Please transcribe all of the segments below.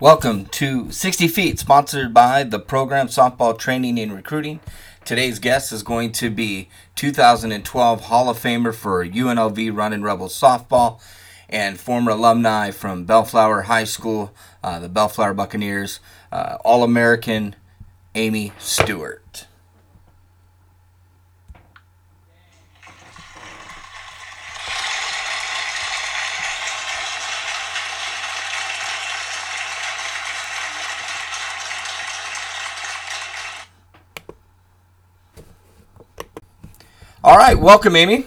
Welcome to 60 Feet, sponsored by the program Softball Training and Recruiting. Today's guest is going to be 2012 Hall of Famer for UNLV Running Rebels softball and former alumni from Bellflower High School, uh, the Bellflower Buccaneers, uh, All American Amy Stewart. All right, welcome, Amy.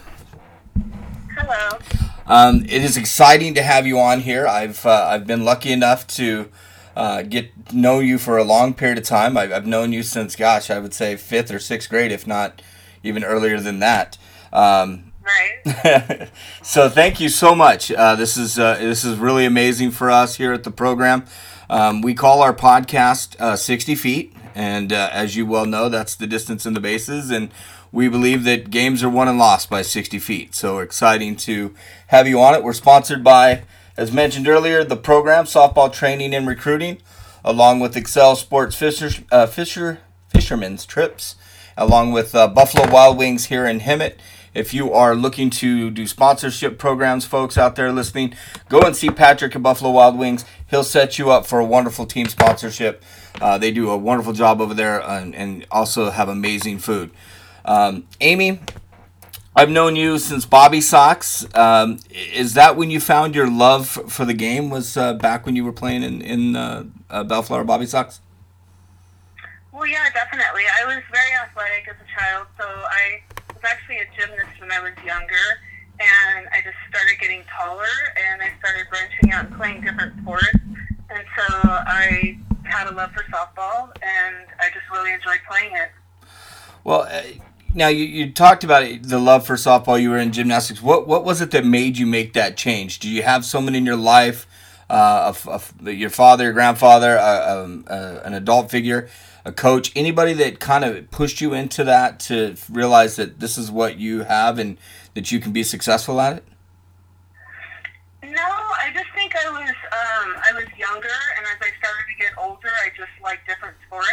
Hello. Um, it is exciting to have you on here. I've uh, I've been lucky enough to uh, get know you for a long period of time. I've, I've known you since, gosh, I would say fifth or sixth grade, if not even earlier than that. Um, Right. so thank you so much. Uh, this is uh, this is really amazing for us here at the program. Um, we call our podcast uh, 60 feet, and uh, as you well know, that's the distance in the bases, and we believe that games are won and lost by 60 feet. So exciting to have you on it. We're sponsored by, as mentioned earlier, the program Softball Training and Recruiting, along with Excel Sports Fisher, uh, Fisher Fisherman's Trips, along with uh, Buffalo Wild Wings here in Hemet. If you are looking to do sponsorship programs, folks out there listening, go and see Patrick at Buffalo Wild Wings. He'll set you up for a wonderful team sponsorship. Uh, they do a wonderful job over there and, and also have amazing food. Um, Amy, I've known you since Bobby Sox. Um, is that when you found your love for the game? Was uh, back when you were playing in in uh, uh, Bellflower Bobby Sox? Well, yeah, definitely. I was very athletic as a child, so I was actually a gymnast when I was younger, and I just started getting taller, and I started branching out and playing different sports, and so I had a love for softball, and I just really enjoyed playing it. Well, uh, now you, you talked about it, the love for softball. You were in gymnastics. What what was it that made you make that change? Do you have someone in your life, uh, a, a, your father, your grandfather, um, uh, an adult figure, a coach, anybody that kind of pushed you into that to realize that this is what you have and that you can be successful at it? No, I just think I was um, I was younger, and as I started to get older, I just liked different sports.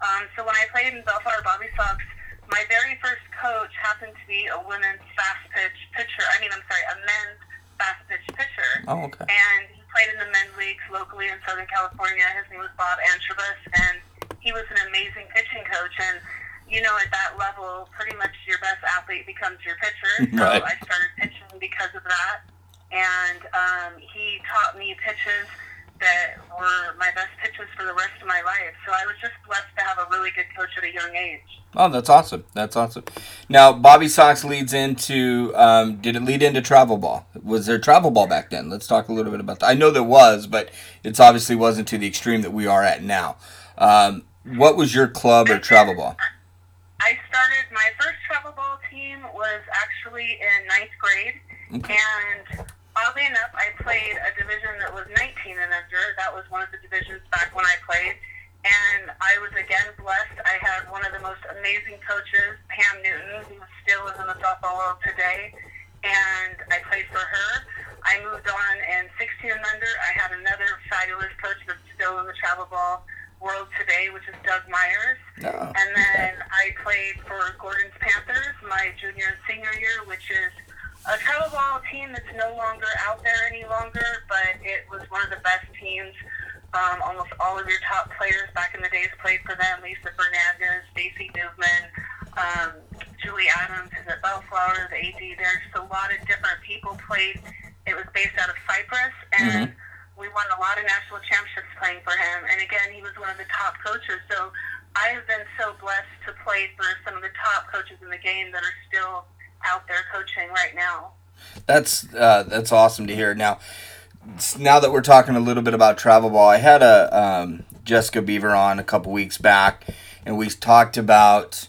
Um, so when I played in Bellflower Bobby Sox, my very first coach happened to be a women's fast pitch pitcher. I mean, I'm sorry, a men's fast pitch pitcher. Oh, okay. And he played in the men's leagues locally in Southern California. His name was Bob Antrobus, and he was an amazing pitching coach. And you know, at that level, pretty much your best athlete becomes your pitcher. So Right. I started pitching because of that. And um, he taught me pitches that were my best pitches for the rest of my life. So I was just blessed to have a really good coach at a young age. Oh, that's awesome. That's awesome. Now, Bobby Sox leads into. Um, did it lead into travel ball? Was there travel ball back then? Let's talk a little bit about that. I know there was, but it's obviously wasn't to the extreme that we are at now. Um, what was your club or travel ball? I started my first travel ball team was actually in ninth grade, Okay. and oddly enough, I played a division that was 19 and under. That was one of the divisions back when I played, and I was again blessed. I had one of the most amazing coaches, Pam Newton, who still is in the softball world today, and I played for her. I moved on in 16 and under. I had another fabulous coach that's still in the travel ball world today, which is Doug Myers. No. And then I played for Gordon's Panthers my junior and senior year, which is a travel ball team that's no longer out there any longer, but it was one of the best teams. Um, almost all of your top players back in the days played for them. Lisa Fernandez, Stacy Newman, um, Julie Adams is at Bellflower, the AD. There's a lot of different people played. It was based out of Cypress, and we won a lot of national championships playing for him. And again, he was one of the top coaches. So I have been so blessed to play for some of the top coaches in the game that are still out there coaching right now. That's uh, that's awesome to hear. Now, now that we're talking a little bit about travel ball, I had a um, Jessica Beaver on a couple weeks back, and we talked about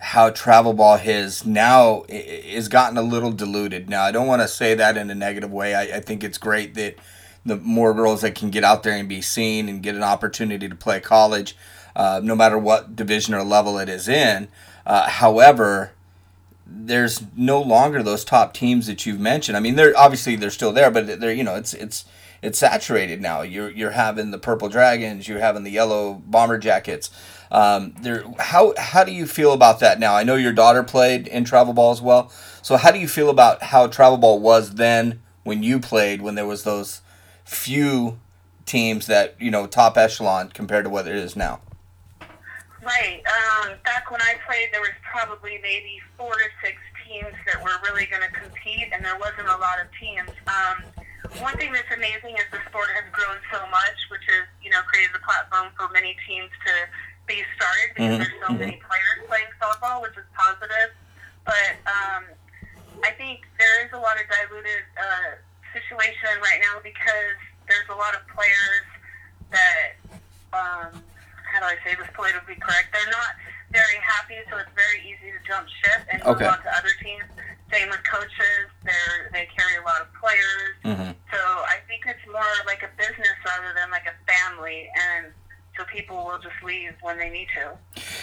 how travel ball has now is gotten a little diluted. Now, I don't want to say that in a negative way. I, I think it's great that the more girls that can get out there and be seen and get an opportunity to play college, uh, no matter what division or level it is in. Uh, however, there's no longer those top teams that you've mentioned. I mean, they're obviously they're still there, but they're you know it's it's it's saturated now. You're you're having the purple dragons, you're having the yellow bomber jackets. Um, there, how how do you feel about that now? I know your daughter played in travel ball as well. So how do you feel about how travel ball was then when you played when there was those few teams that you know top echelon compared to what it is now? Right. Um, back when I played, there was probably maybe four to six teams that were really going to compete, and there wasn't a lot of teams. Um, one thing that's amazing is the sport has grown so much, which has you know created a platform for many teams to be started because mm-hmm. there's so mm-hmm. many players playing softball, which is positive. But um, I think there is a lot of diluted uh, situation right now because there's a lot of players that, um, how do I say this politically correct? They're not very happy, so it's very easy to jump ship and okay. move on to other teams. Same with coaches; they're they carry a lot of players. Mm-hmm. So I think it's more like a business rather than like a family, and so people will just leave when they need to.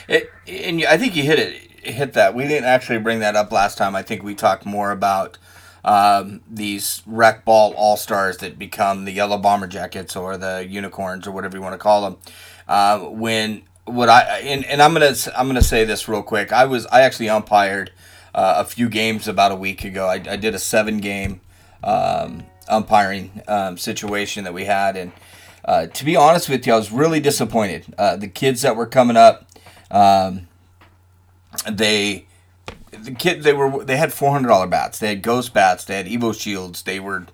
It, and I think you hit it, hit that. We didn't actually bring that up last time. I think we talked more about um, these rec ball all stars that become the yellow bomber jackets or the unicorns or whatever you want to call them. Uh, when what I and, and I'm gonna I'm gonna say this real quick. I was I actually umpired uh, a few games about a week ago. I, I did a seven game um, umpiring um, situation that we had and uh, to be honest with you, I was really disappointed. Uh, the kids that were coming up, um, they the kid they were they had four hundred dollar bats. They had ghost bats. They had Evo shields. They were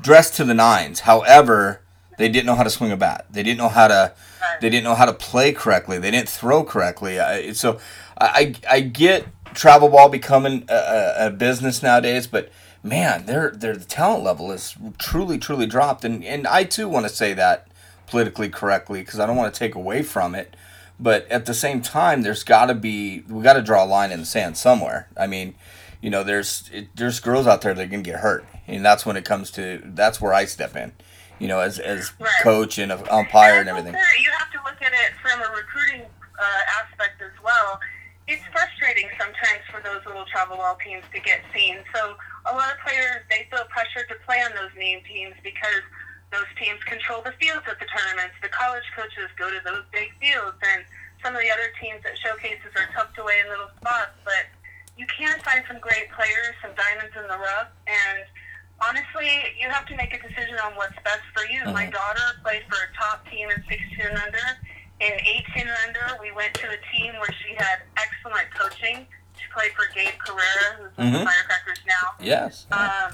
dressed to the nines. However, they didn't know how to swing a bat. They didn't know how to they didn't know how to play correctly. They didn't throw correctly. I, so I I get travel ball becoming a, a business nowadays, but man, their their the talent level is truly truly dropped, and and I too want to say that politically correctly because I don't want to take away from it, but at the same time, there's got to be we got to draw a line in the sand somewhere. I mean, you know, there's it, there's girls out there that can get hurt, and that's when it comes to that's where I step in. You know, as as right. coach and a umpire and, and everything. You have to look at it from a recruiting uh, aspect as well it's frustrating sometimes for those little travel ball teams to get seen. So a lot of players they feel pressure to play on those name teams because those teams control the fields at the tournaments. The college coaches go to those big fields, and some of the other teams at showcases are tucked away in little spots. But you can find some great players, some diamonds in the rough, and honestly, you have to make a decision on what's best for you. Mm-hmm. My daughter played for a top team in 16 and under in 18 and under, we went to a team where she had excellent coaching. She played for Gabe Carrera, who's mm-hmm. with the Firecrackers now. Yes. Um,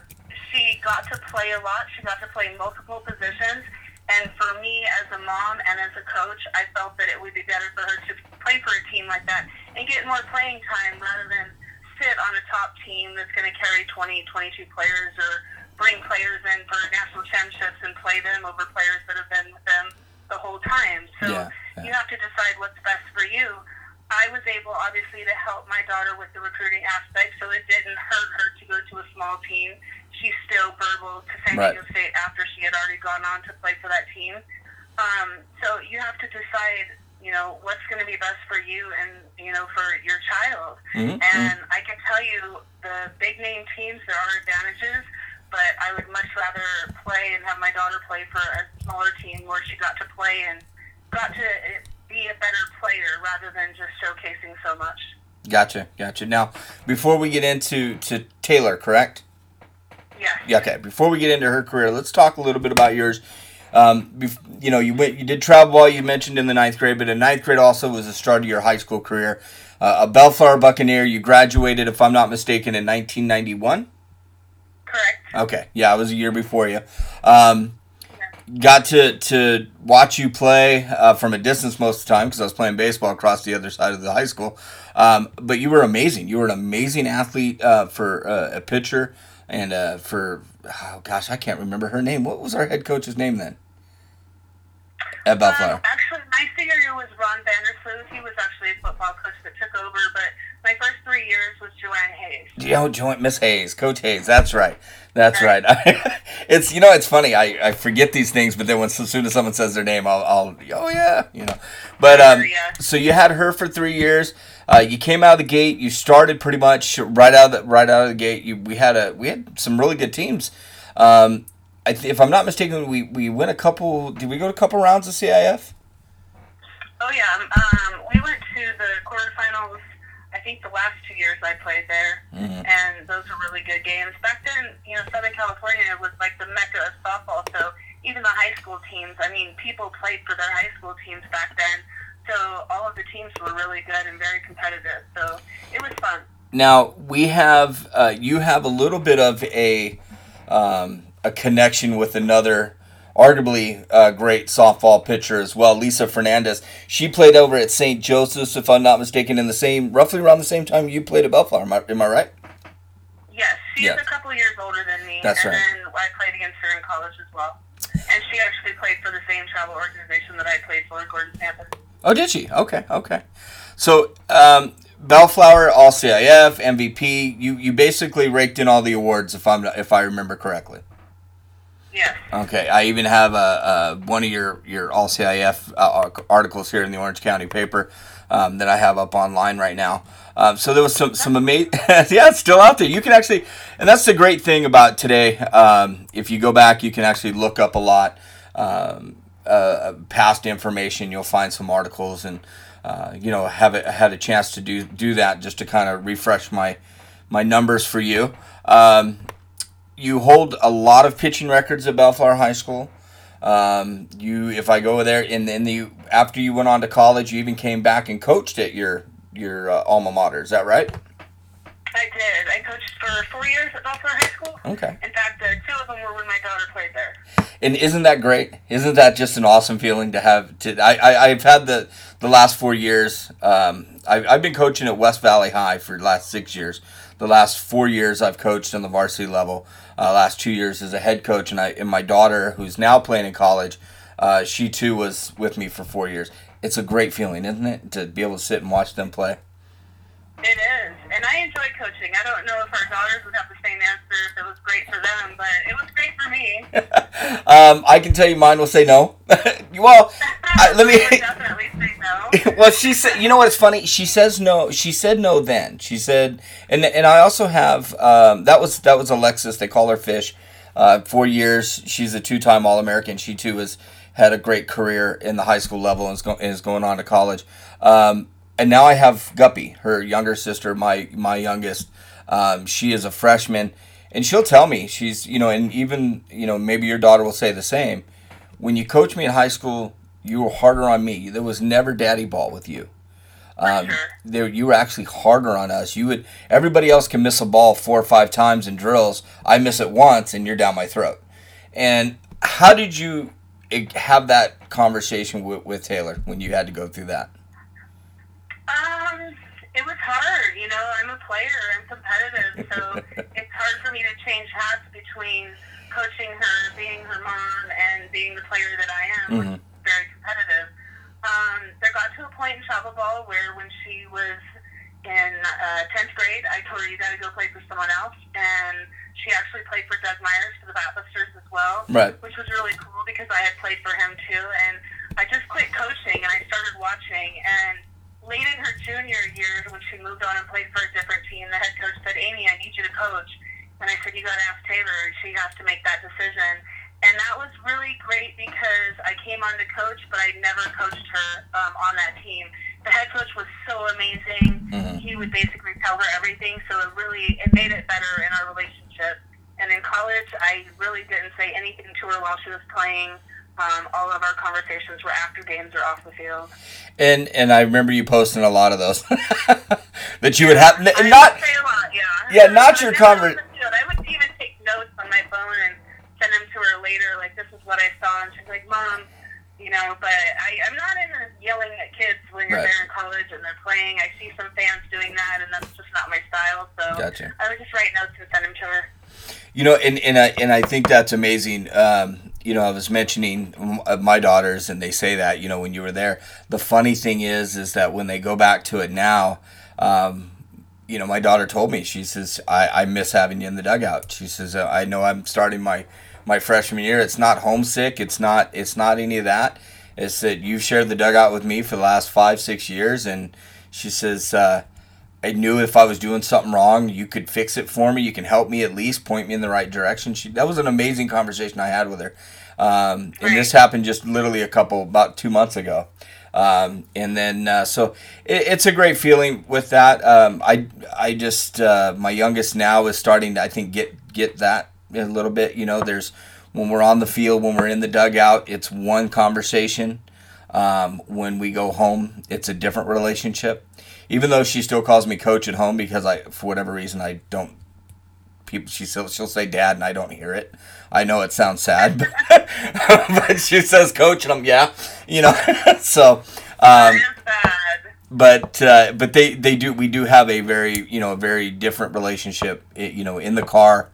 she got to play a lot. She got to play multiple positions. And for me, as a mom and as a coach, I felt that it would be better for her to play for a team like that and get more playing time rather than sit on a top team that's going to carry 20, 22 players or bring players in for national championships and play them over players that have been with them the whole time. So yeah, yeah. you have to decide what's best for you. I was able, obviously, to help my daughter with the recruiting aspect, so it didn't hurt her to go to a small team. She's still verbal to San Diego right. State after she had already gone on to play for that team. Um, so you have to decide, you know, what's going to be best for you and, you know, for your child. Mm-hmm. And mm-hmm. I can tell you the big name teams, there are advantages but I would much rather play and have my daughter play for a smaller team where she got to play and got to be a better player rather than just showcasing so much. Gotcha, gotcha. Now, before we get into to Taylor, correct? Yes. Okay. Before we get into her career, let's talk a little bit about yours. Um, you know, you went, you did travel ball. You mentioned in the ninth grade, but in ninth grade also was the start of your high school career. Uh, a Bellflower Buccaneer. You graduated, if I'm not mistaken, in 1991. Correct. Okay. Yeah, I was a year before you. Um, got to to watch you play uh, from a distance most of the time because I was playing baseball across the other side of the high school. Um, but you were amazing. You were an amazing athlete uh, for uh, a pitcher and uh, for oh gosh, I can't remember her name. What was our head coach's name then? At Bellflower. My senior year was Ron Vandersloot. He was actually a football coach that took over, but my first three years was Joanne Hayes. Oh, Joanne, Miss Hayes, Coach Hayes. That's right. That's right. it's you know it's funny. I, I forget these things, but then when as soon as someone says their name, I'll, I'll oh yeah, you know. But um, so you had her for three years. Uh, you came out of the gate. You started pretty much right out of the right out of the gate. You we had a we had some really good teams. Um, I th- if I'm not mistaken, we we went a couple. Did we go to a couple rounds of CIF? Oh yeah, um, um, we went to the quarterfinals. I think the last two years I played there, Mhm. and those were really good games. Back then, you know, Southern California was like the mecca of softball. So even the high school teams, I mean, people played for their high school teams back then. So all of the teams were really good and very competitive. So it was fun. Now we have uh, you have a little bit of a um, a connection with another arguably uh, great softball pitcher as well, Lisa Fernandez. She played over at St. Joseph's, if I'm not mistaken, in the same roughly around the same time you played at Bellflower. Am I, am I right? Yes, she's a couple years older than me. That's and right. then I played against her in college as well. And she actually played for the same travel organization that I played for, in Gordon Panthers. Oh, did she? Okay, okay. So um, Bellflower, All CIF, MVP. You you basically raked in all the awards, if I'm if I remember correctly. Okay, I even have a, one of your your all CIF uh, articles here in the Orange County paper um, that I have up online right now. Um, so there was some some amazing, yeah, it's still out there. You can actually, and that's the great thing about today. Um, if you go back, you can actually look up a lot um, uh, past information. You'll find some articles, and uh, you know have had a chance to do do that just to kind of refresh my my numbers for you. You hold a lot of pitching records at Bellflower High School. Um, you, if I go there, and then the after you went on to college, you even came back and coached at your your uh, alma mater. Is that right? I did. I coached for four years at Bellflower High School. Okay. In fact, uh, two of them were when my daughter played there. And isn't that great? Isn't that just an awesome feeling to have? To I, I I've had the the last four years. Um, I've I've been coaching at West Valley High for the last six years. The last four years I've coached on the varsity level. Uh, last two years as a head coach, and I and my daughter, who's now playing in college, uh, she too was with me for four years. It's a great feeling, isn't it, to be able to sit and watch them play? It is. And I enjoy coaching. I don't know if our daughters would have the same answer if it was great for them, but it was great for me. um, I can tell you, mine will say no. well, I, let me. definitely say no. well, she said, you know what's funny? She says no. She said no then. She said, and and I also have um, that was that was Alexis. They call her Fish. Uh, four years. She's a two-time All-American. She too has had a great career in the high school level and is, go, is going on to college. Um, and now I have Guppy, her younger sister, my my youngest. Um, she is a freshman, and she'll tell me she's you know, and even you know maybe your daughter will say the same. When you coach me in high school, you were harder on me. There was never daddy ball with you. Um, sure. there, you were actually harder on us. You would everybody else can miss a ball four or five times in drills. I miss it once, and you're down my throat. And how did you eh, have that conversation with, with Taylor when you had to go through that? Hard. You know, I'm a player. I'm competitive, so it's hard for me to change hats between coaching her, being her mom, and being the player that I am, which is very competitive. Um, there got to a point in travel ball where when she was in uh, 10th grade, I told her, you got to go play for someone else. And she actually played for Doug Myers for the Batbusters as well Right. which was really cool because I had played for him too. And I just quit coaching and I started watching. And late in her junior year, when she moved on and played for a different team, the head coach said, Amy, I need you to coach. And I said, you got to ask Taylor. She has to make that decision. And that was really great because I came on to coach, but I never coached her um, on that team. The head coach was so amazing. Mhm. He would basically tell her everything, so it really it made it better in our relationship. And in college, I really didn't say anything to her while she was playing. Um, all of our conversations were after games or off the field. And and I remember you posting a lot of those that you would have, not would say a lot, yeah. Yeah, not your Never on conver- the field. I would even take notes on my phone and send them to her later. Like, this is what I saw, and she's like, "Mom." You know, but I, I'm not into yelling at kids when you're Right. there in college and they're playing. I see some fans doing that, and that's just not my style. So Gotcha. I would just write notes and send them to her. You know, and and I and I think that's amazing. Um, you know, I was mentioning uh, my daughters, and they say that you know when you were there. The funny thing is, is that when they go back to it now, um, you know, my daughter told me she says I, I miss having you in the dugout. She says uh, I know I'm starting my my freshman year. It's not homesick. It's not it's not any of that. It's that you've shared the dugout with me for the last five six years, and she says. Uh, I knew if I was doing something wrong, you could fix it for me. You can help me at least, point me in the right direction. She that was an amazing conversation I had with her, um, and this happened just literally a couple about two months ago. Um, and then uh, so it, it's a great feeling with that. Um, I I just uh, my youngest now is starting to I think get get that a little bit. You know, there's when we're on the field, when we're in the dugout, it's one conversation. Um, when we go home, it's a different relationship. Even though she still calls me coach at home because I, for whatever reason, I don't. People, she still she'll say dad and I don't hear it. I know it sounds sad, but, but she says coach and I'm yeah, you know. so, um, but uh, but they they do we do have a very you know a very different relationship you know in the car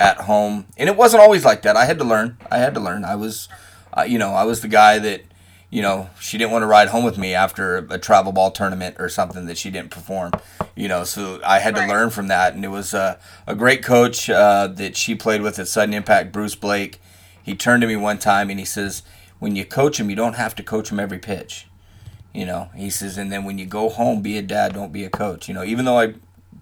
at home and it wasn't always like that i had to learn i had to learn i was uh, you know i was the guy that you know she didn't want to ride home with me after a travel ball tournament or something that she didn't perform you know so i had right. to learn from that and it was uh, a great coach uh, that she played with at sudden impact bruce blake he turned to me one time and he says when you coach him you don't have to coach him every pitch you know, he says, and then when you go home, be a dad, don't be a coach. You know, even though I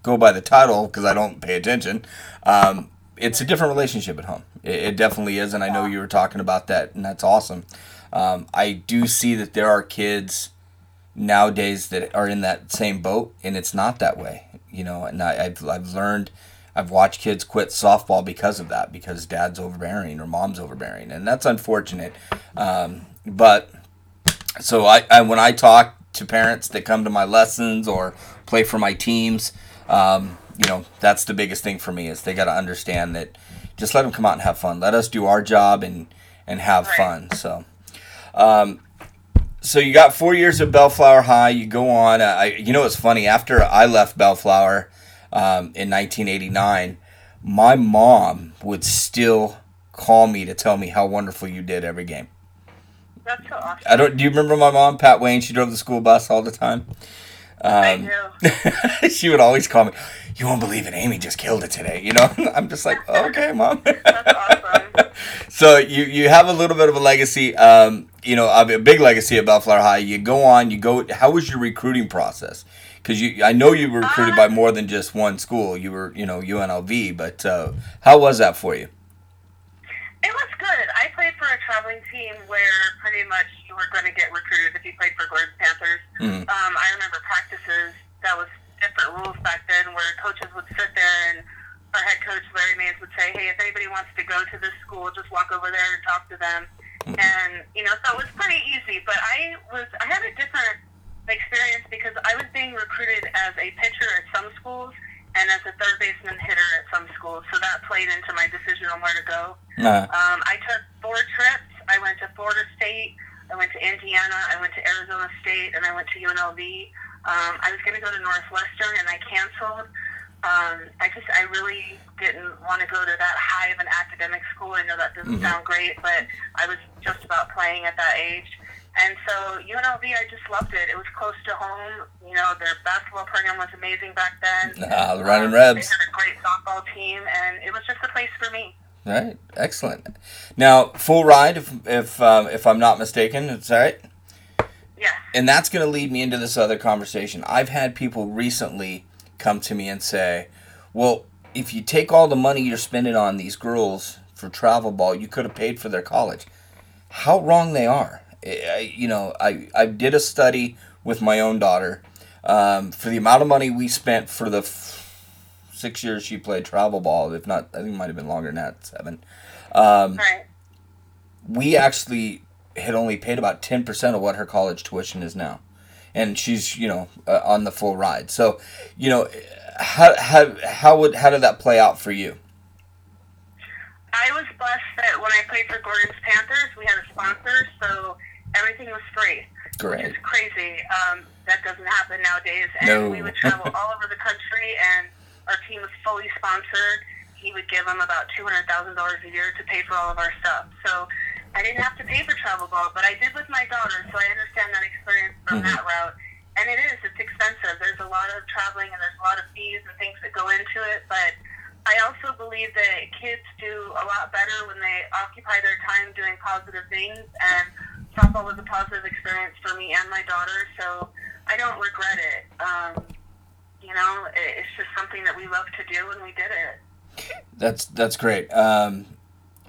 go by the title because I don't pay attention, um, it's a different relationship at home. It, it, definitely is, and I know you were talking about that, and that's awesome. Um, I do see that there are kids nowadays that are in that same boat, and it's not that way. You know, and I, have I've learned. I've watched kids quit softball because of that, because dad's overbearing or mom's overbearing, and that's unfortunate. Um, but so I, I, when I talk to parents that come to my lessons or play for my teams, um, you know that's the biggest thing for me is they got to understand that just let them come out and have fun. Let us do our job and and have right. fun. So. Um, so you got four years at Bellflower High. You go on. Uh, I, you know, it's funny. After I left Bellflower um, in 1989, my mom would still call me to tell me how wonderful you did every game. That's so awesome. I don't. Do you remember my mom, Pat Wayne? She drove the school bus all the time. Um, I she would always call me. You won't believe it. Amy just killed it today. You know. I'm just like, okay, mom. That's awesome. so you you have a little bit of a legacy. Um, you know, a big legacy at Bellflower High. You go on. You go. How was your recruiting process? Because you, I know you were recruited uh, by more than just one school. You were, you know, UNLV. But uh, how was that for you? It was good. I played for a traveling team where pretty much you were going to get recruited if you played for Gordon Panthers. Mm. Um, I remember practices that was different rules back then where coaches would sit there and our head coach Larry Mays would say, "Hey, if anybody wants to go to this school, just walk over there and talk to them." And you know, so it was pretty easy. But I was I had a different experience because I was being recruited as a pitcher at some schools and as a third baseman hitter at some schools. So that played into my decision on where to go. Uh-huh. Um, I took four trips. I went to Florida State. I went to Indiana. I went to Arizona State, and I went to UNLV. Um, I was going to go to Northwestern, and I canceled. Um, I just, I really didn't want to go to that high of an academic school. I know that doesn't mm-hmm. sound great, but I was just about playing at that age. And so UNLV, I just loved it. It was close to home. You know, their basketball program was amazing back then. Ah, the Running um, Rebs. They had a great softball team, and it was just a place for me. All right, excellent. Now, full ride, if if um, if I'm not mistaken, it's all right. Yeah. And that's going to lead me into this other conversation. I've had people recently come to me and say, "Well, if you take all the money you're spending on these girls for travel ball, you could have paid for their college." How wrong they are. I, you know, I, I did a study with my own daughter um, for the amount of money we spent for the f- six years she played travel ball. If not, I think it might have been longer than that, seven. Um, right. We actually had only paid about ten percent of what her college tuition is now, and she's you know uh, on the full ride. So, you know, how how how would how did that play out for you? I was blessed that when I played for Gordon's Panthers, we had a sponsor, so everything was free. Great. Which is crazy. Um, that doesn't happen nowadays. And no. we would travel all over the country, and our team was fully sponsored. He would give them about two hundred thousand dollars a year to pay for all of our stuff. So I didn't have to pay for travel ball, but I did with my daughter, so I understand that experience from mm-hmm. that route. And it is, it's expensive. There's a lot of traveling and there's a lot of fees and things that go into it, but I also believe that kids do a lot better when they occupy their time doing positive things and softball was a positive experience for me and my daughter, so I don't regret it. Um, you know, it's just something that we love to do, and we did it. That's that's great. Um,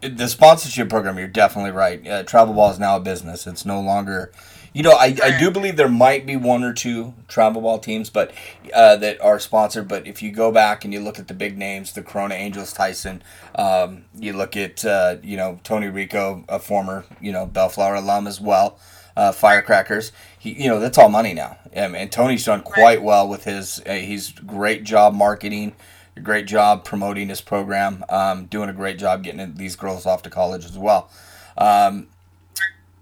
the sponsorship program, you're definitely right. Uh, travel ball is now a business. It's no longer, you know, I, I do believe there might be one or two travel ball teams, but uh, that are sponsored. But if you go back and you look at the big names, the Corona Angels, Tyson, um, you look at uh, you know Tony Rico, a former you know Bellflower alum as well, uh, Firecrackers. He, you know, that's all money now. Um, and Tony's done quite well with his. Uh, he's great job marketing a great job promoting this program, um, doing a great job getting these girls off to college as well. Um,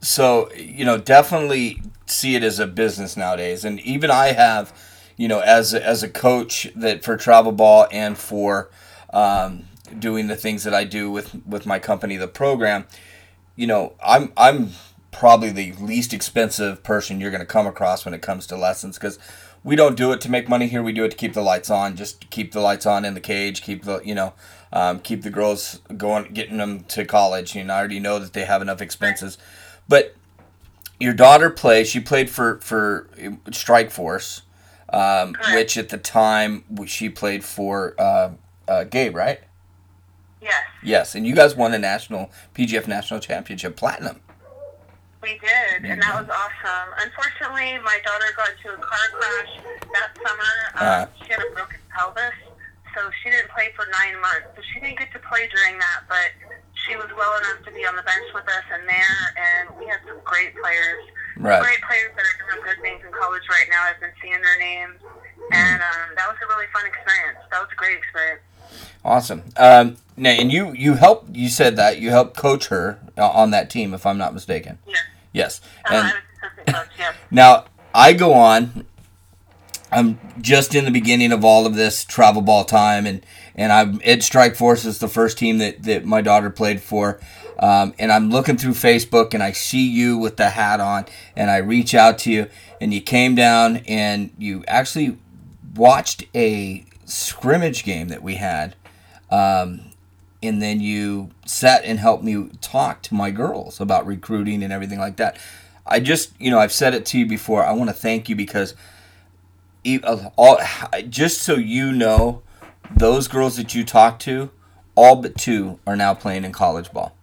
so you know, definitely see it as a business nowadays, and even I have, you know, as a, as a coach that for travel ball and for um, doing the things that I do with with my company, the program, you know, I'm I'm probably the least expensive person you're going to come across when it comes to lessons because we don't do it to make money here. We do it to keep the lights on, just keep the lights on in the cage, keep the you know, um, keep the girls going, getting them to college. You know, I already know that they have enough expenses, but your daughter plays. She played for for Strike Force, um, which at the time she played for uh, uh, Gabe, right? Yes. Yes, and you guys won a national PGF national championship platinum. We did, and that was awesome. Unfortunately, my daughter got into a car crash that summer. Um, uh, she had a broken pelvis, so she didn't play for nine months. So she didn't get to play during that, but she was well enough to be on the bench with us and there, and we had some great players. Right. Great players that are doing good things in college right now. I've been seeing their names, and um, that was a really fun experience. That was a great experience. Awesome. Um, now, and you you helped. You said that you helped coach her uh, on that team, if I'm not mistaken. Yeah. Yes. Uh, and coach, now I go on. I'm just in the beginning of all of this travel ball time, and and I'm at Strike Force is the first team that that my daughter played for. Um, and I'm looking through Facebook and I see you with the hat on, and I reach out to you, and you came down and you actually watched a scrimmage game that we had um, and then you sat and helped me talk to my girls about recruiting and everything like that. I just, you know, I've said it to you before. I want to thank you because all just so you know, those girls that you talked to, all but two are now playing in college ball.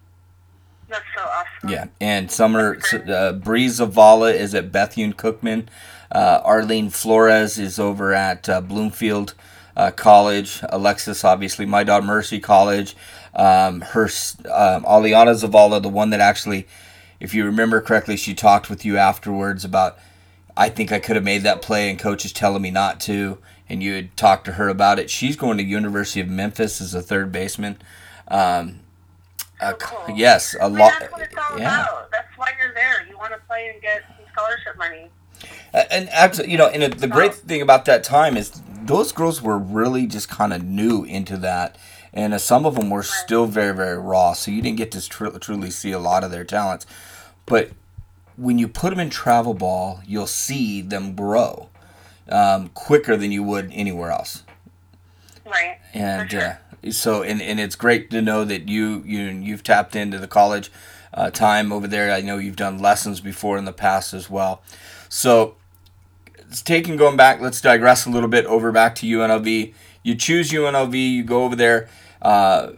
That's so awesome. Yeah, and Summer uh, Breeze Zavala is at Bethune Cookman. Uh, Arlene Flores is over at uh, Bloomfield uh, College. Alexis, obviously, my daughter Mercy College. Um, her um, Aliana Zavala, the one that actually, if you remember correctly, she talked with you afterwards about. I think I could have made that play, and coach is telling me not to. And you had talked to her about it. She's going to University of Memphis as a third baseman. Um, uh, cool. Yes, a lot. That's what it's all yeah. about. That's why you're there. You want to play and get some scholarship money. And actually, you know, and the great thing about that time is those girls were really just kind of new into that, and uh, some of them were still very, very raw. So you didn't get to tr- truly see a lot of their talents. But when you put them in travel ball, you'll see them grow um, quicker than you would anywhere else. Right. And sure. uh, so, and, and it's great to know that you you you've tapped into the college uh, time over there. I know you've done lessons before in the past as well. So, taking going back, let's digress a little bit over back to UNLV. You choose UNLV, you go over there, uh,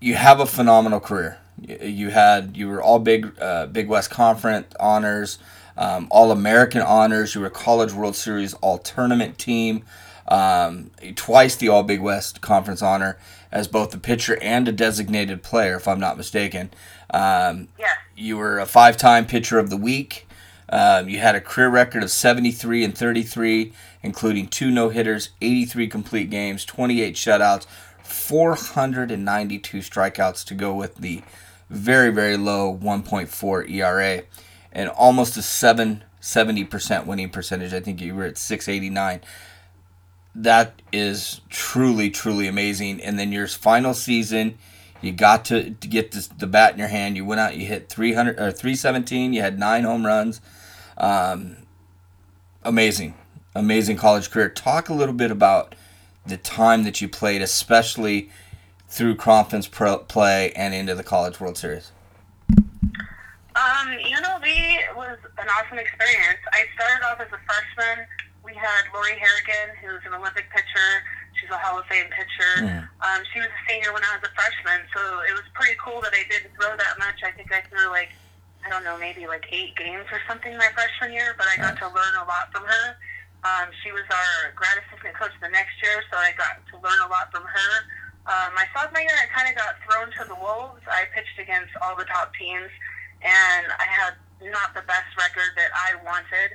you have a phenomenal career. You had you were all big uh, Big West Conference honors, um, all American honors. You were College World Series All Tournament team, um, twice the All Big West Conference honor as both the pitcher and a designated player, if I'm not mistaken. Um, yeah. You were a five-time pitcher of the week. Um, you had a career record of 73 and 33, including two no hitters, 83 complete games, 28 shutouts, 492 strikeouts to go with the very, very low 1.4 ERA, and almost a 770% winning percentage. I think you were at 689. That is truly, truly amazing. And then your final season, you got to, to get this, the bat in your hand. You went out, you hit 300 or 317. You had nine home runs, um, amazing, amazing college career. Talk a little bit about the time that you played, especially through conference pro play and into the College World Series. Um, UNLV was an awesome experience. I started off as a freshman we had Lori Harrigan, who's an Olympic pitcher. She's a Hall of Fame pitcher. Mm. Um, she was a senior when I was a freshman, so it was pretty cool that I didn't throw that much. I think I threw like, I don't know, maybe like eight games or something my freshman year, but I got to learn a lot from her. Um, she was our grad assistant coach the next year, so I got to learn a lot from her. Um, my sophomore year, I kind of got thrown to the wolves. I pitched against all the top teams, and I had not the best record that I wanted.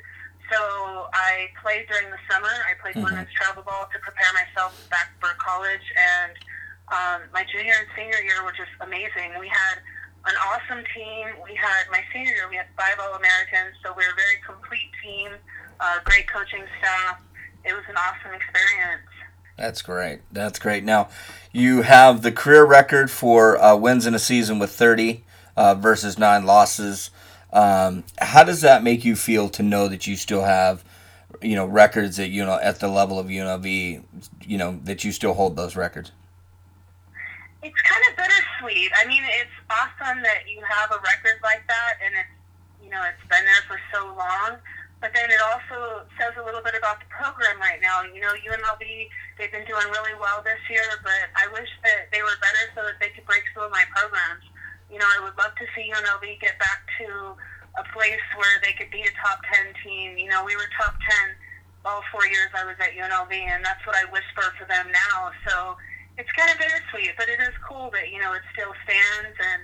So I played during the summer. I played Mhm. women's travel ball to prepare myself back for college, and um, my junior and senior year were just amazing. We had an awesome team. We had my senior year. We had five All Americans, so we were a very complete team. Uh, great coaching staff. It was an awesome experience. That's great. That's great. Now, you have the career record for uh, wins in a season with 30 uh, versus nine losses. Um, how does that make you feel to know that you still have, you know, records that you know at the level of UNLV, you know, that you still hold those records? It's kind of bittersweet. I mean, it's awesome that you have a record like that, and it's you know it's been there for so long. But then it also says a little bit about the program right now. You know, UNLV they've been doing really well this year, but I wish that they were better so that they could break some of my programs. You know, I would love to see UNLV get back to a place where they could be a top ten team. You know, we were top ten all four years I was at UNLV, and that's what I for for them now. So it's kind of bittersweet, but it is cool that you know it still stands. And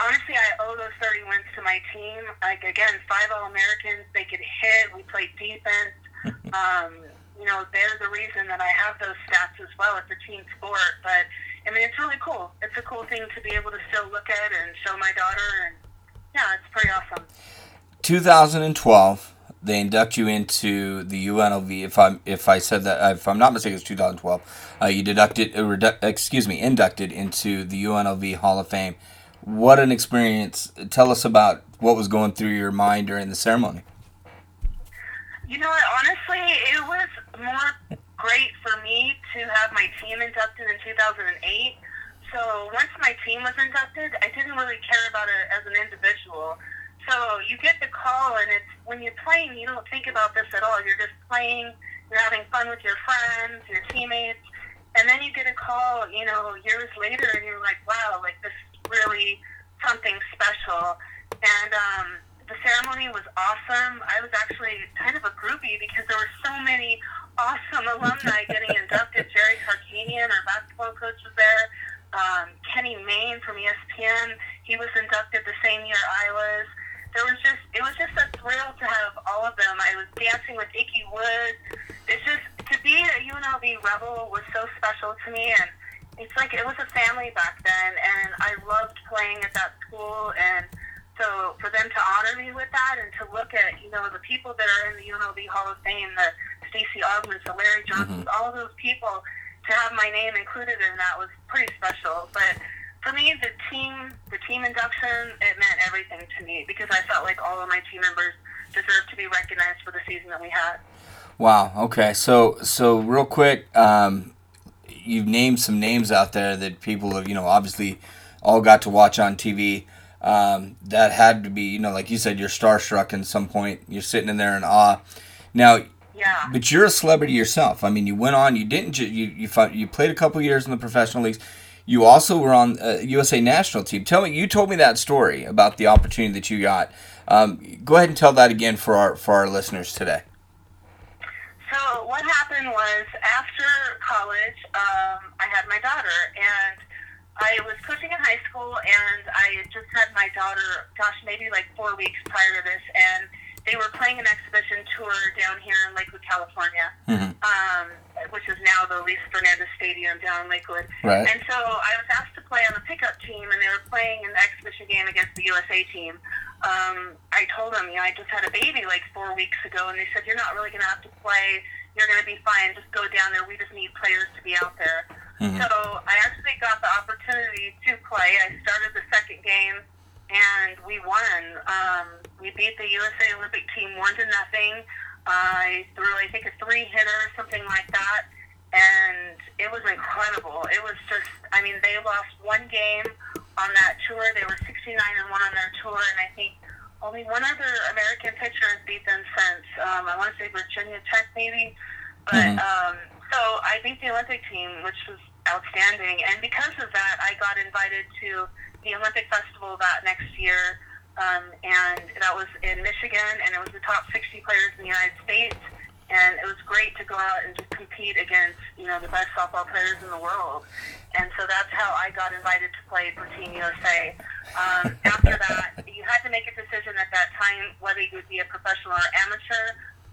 honestly, I owe those 30 wins to my team. Like again, five All Americans. They could hit. We played defense. um, you know, they're the reason that I have those stats as well. It's a team sport, but I mean, it's really cool. It's a cool thing to be able to still look at and show my daughter, and yeah, it's pretty awesome. 2012, they induct you into the UNLV. If I'm if I said that if I'm not mistaken, it's 2012. Uh, you deducted, uh, redu- excuse me, inducted into the UNLV Hall of Fame. What an experience! Tell us about what was going through your mind during the ceremony. You know what? Honestly, it was more great for me to have my team inducted in 2008. So once my team was inducted, I didn't really care about it as an individual. So you get the call, and it's when you're playing, you don't think about this at all. You're just playing, you're having fun with your friends, your teammates, and then you get a call, you know, years later, and you're like, wow, like this is really something special. And um, the ceremony was awesome. I was actually kind of a groupie because there were so many awesome alumni getting inducted. Jerry Tarkanian, our basketball coach, was there. Um, Kenny Mayne from ESPN, he was inducted the same year I was. There was just, it was just a thrill to have all of them. I was dancing with Ickey Woods. It's just, to be a UNLV Rebel was so special to me, and it's like it was a family back then, and I loved playing at that school, and so for them to honor me with that and to look at, you know, the people that are in the UNLV Hall of Fame, the Stacey Augmons, Larry Johnsons, all of those people, to have my name included in that was pretty special. But for me, the team, the team induction, it meant everything to me because I felt like all of my team members deserved to be recognized for the season that we had. Wow. Okay. So so real quick, um, you've named some names out there that people have you know obviously all got to watch on TV. Um, that had to be you know like you said you're starstruck in some point. You're sitting in there in awe. Now, Yeah. but you're a celebrity yourself. I mean, you went on. You didn't. Ju- you you fought, you played a couple years in the professional leagues. You also were on uh, USA national team. Tell me, you told me that story about the opportunity that you got. Um, go ahead and tell that again for our for our listeners today. So what happened was after college, um, I had my daughter, and I was coaching in high school, and I just had my daughter, gosh, maybe like four weeks prior to this, and they were playing an exhibition tour down here in Lakewood, California, Mhm. um, which is now the Lisa Fernandez Stadium down in Lakewood. Right. And so I was asked to play on the pickup team, and they were playing an exhibition game against the USA team. Um, I told them, you know, I just had a baby like four weeks ago, and they said, you're not really going to have to play. You're going to be fine. Just go down there. We just need players to be out there. Mhm. So I actually got the opportunity to play. I started the second game, and we won. Um, we beat the USA Olympic team one to nothing. I threw, I think, a three hitter, something like that, and it was incredible. It was just, I mean, they lost one game on that tour. They were 69 and one on their tour, and I think only one other American pitcher has beat them since. Um, I want to say Virginia Tech, maybe. But Mhm. um, so I beat the Olympic team, which was outstanding. And because of that, I got invited to the Olympic Festival that next year. Um, and that was in Michigan, and it was the top 60 players in the United States. And it was great to go out and just compete against, you know, the best softball players in the world. And so that's how I got invited to play for Team USA. Um, after that, you had to make a decision at that time whether you would be a professional or amateur.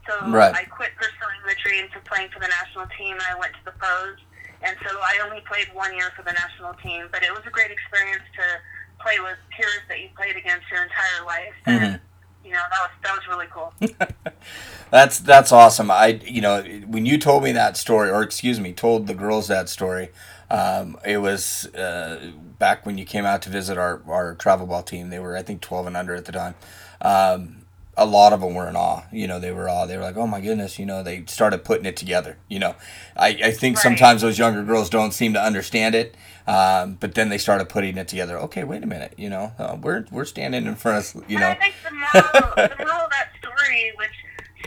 So Right. I quit pursuing the dreams of playing for the national team, and I went to the pros. And so I only played one year for the national team, but it was a great experience to play with peers that you played against your entire life. And, you know, that was that was really cool. That's that's awesome. I you know when you told me that story, or excuse me, told the girls that story. Um, it was uh, back when you came out to visit our our travel ball team. They were I think twelve and under at the time. Um, a lot of them were in awe. You know, they were awe. They were like, "Oh my goodness!" You know, they started putting it together. You know, I, I think Right. sometimes those younger girls don't seem to understand it, um, but then they started putting it together. Okay, wait a minute. You know, uh, we're we're standing in front of you know. I think the moral, the moral of that story, which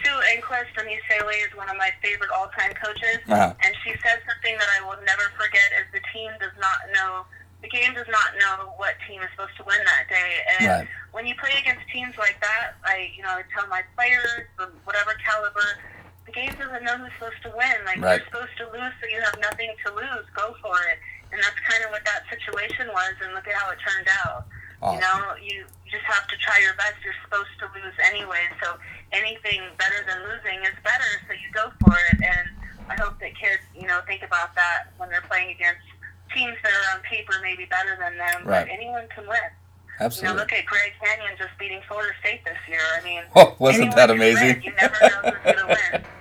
Sue Enquist from UCLA is one of my favorite all-time coaches, Uh-huh. and she said something that I will never forget: is the team does not know, the game does not know what team is supposed to win that day. And Right. when you play against teams like that, I, you know, I tell my players, whatever caliber, the game doesn't know who's supposed to win. Like Right. you're supposed to lose, so you have nothing to lose. Go for it. And that's kind of what that situation was, and look at how it turned out. Awesome. You know, you just have to try your best. You're supposed to lose anyway, so anything better than losing is better. So you go for it, and I hope that kids, you know, think about that when they're playing against teams that are on paper maybe better than them. Right. But anyone can win. You know, Absolutely. look at Grand Canyon just beating Florida State this year. I mean, Oh, wasn't that amazing? win. You never know who's going to win.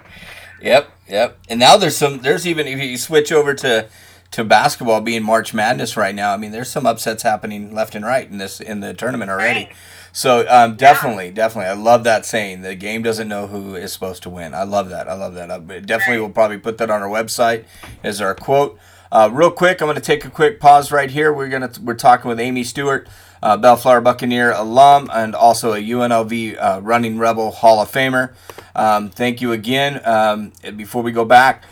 Yep, yep. And now there's some. There's even if you switch over to to basketball being March Madness right now. I mean, there's some upsets happening left and right in this in the tournament already. Right. So um, definitely, definitely, I love that saying. The game doesn't know who is supposed to win. I love that. I love that. I definitely will probably put that on our website as our quote. Uh, real quick, I'm going to take a quick pause right here. We're gonna we're talking with Amie Stewart, uh, Bellflower Buccaneer alum, and also a UNLV uh, Running Rebel Hall of Famer. Um, thank you again. Um, before we go back,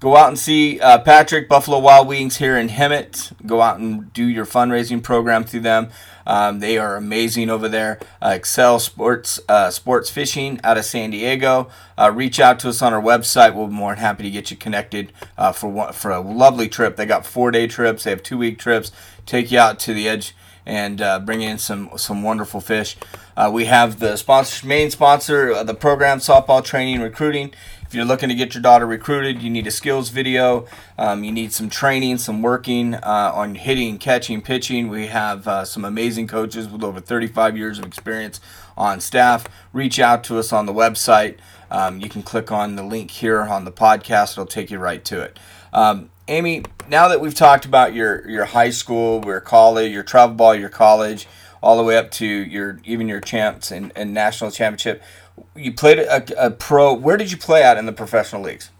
go out and see uh, Patrick Buffalo Wild Wings here in Hemet. Go out and do your fundraising program through them. Um, they are amazing over there. Uh, Excel Sports uh, Sports Fishing out of San Diego. Uh, reach out to us on our website. We'll be more than happy to get you connected uh, for one, for a lovely trip. They got four day trips. They have two week trips. Take you out to the edge and uh, bring in some some wonderful fish. Uh, we have the sponsor, main sponsor of the program, softball training recruiting. If you're looking to get your daughter recruited, you need a skills video. Um, you need some training, some working uh, on hitting, catching, pitching. We have uh, some amazing coaches with over 35 years of experience on staff. Reach out to us on the website. Um, you can click on the link here on the podcast. It'll take you right to it. Um, Amie, now that we've talked about your your high school, your college, your travel ball, your college, all the way up to your even your champs and, and national championship, you played a, a pro. Where did you play at in the professional leagues?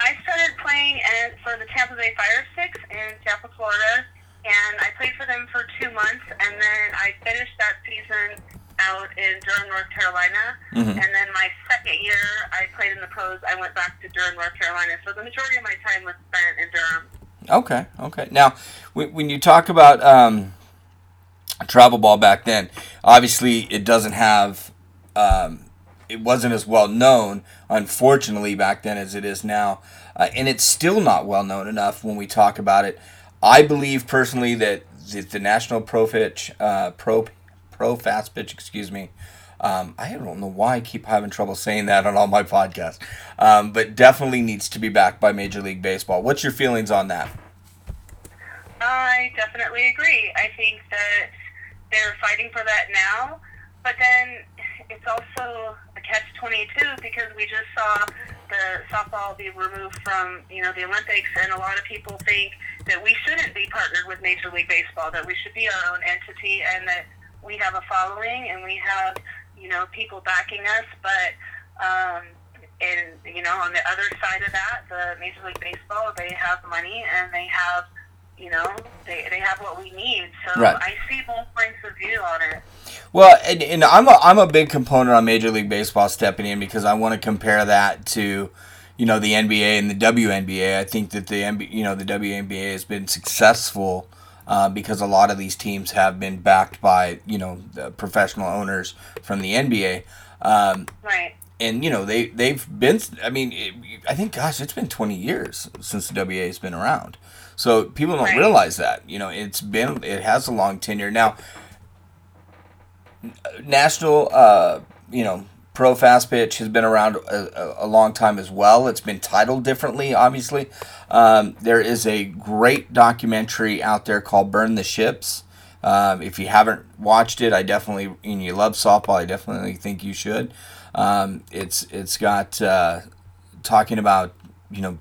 I started playing at, for the Tampa Bay FireStix in Tampa, Florida, and I played for them for two months, and then I finished that season out in Durham, North Carolina. Mhm. And then my second year, I played in the pros. I went back to Durham, North Carolina. So the majority of my time was spent in Durham. Okay, okay. Now, when when you talk about um, travel ball back then, obviously it doesn't have, um, it wasn't as well known, unfortunately, back then as it is now, uh, and it's still not well known enough when we talk about it. I believe personally that the, the National Pro Pitch, uh, Pro Pro Fast Pitch, excuse me. Um, I don't know why I keep having trouble saying that on all my podcasts, um, but definitely needs to be backed by Major League Baseball. What's your feelings on that? I definitely agree. I think that they're fighting for that now, but then it's also a catch twenty two because we just saw the softball be removed from you know the Olympics, and a lot of people think that we shouldn't be partnered with Major League Baseball, that we should be our own entity, and that we have a following and we have you know people backing us, but. Um, and you know, on the other side of that, the Major League Baseball, they have money and they have you know, they, they have what we need. So Right. I see both points of view on it. Well, and, and I'm a, I'm a big component on Major League Baseball stepping in because I want to compare that to, you know, the NBA and the WNBA. I think that the NBA, you know, the WNBA has been successful uh, because a lot of these teams have been backed by, you know, the professional owners from the NBA. Um, Right. and you know they they've been. I mean, it, I think, gosh, it's been 20 years since the WA has been around. So people don't Right. realize that. You know, it's been it has a long tenure now. National, uh, you know, Pro Fast Pitch has been around a, a, a long time as well. It's been titled differently, obviously. Um, there is a great documentary out there called "Burn the Ships." Um, if you haven't watched it, I definitely and you love softball, I definitely think you should. Um, it's it's got uh, talking about you know